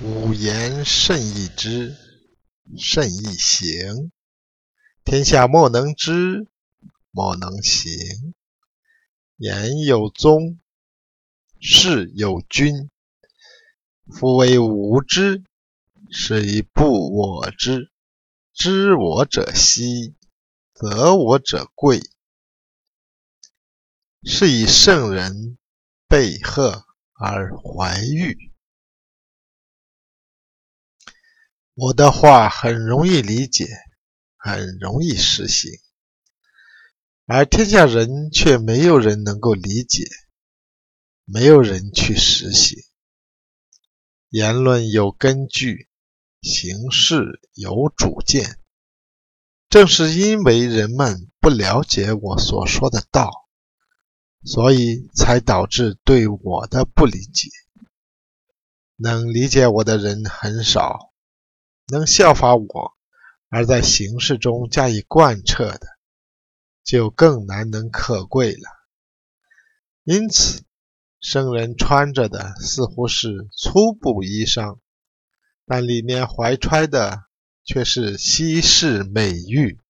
五言甚易知，甚易行。天下莫能知，莫能行。言有宗，事有君。夫为无知，是以不我知。知我者希，则我者贵。是以圣人备贺而怀玉。我的话很容易理解，很容易实行，而天下人却没有人能够理解，没有人去实行。言论有根据，行事有主见。正是因为人们不了解我所说的道，所以才导致对我的不理解。能理解我的人很少。能效法我，而在形式中加以贯彻的，就更难能可贵了。因此，圣人穿着的似乎是粗布衣裳，但里面怀揣的却是稀世美玉。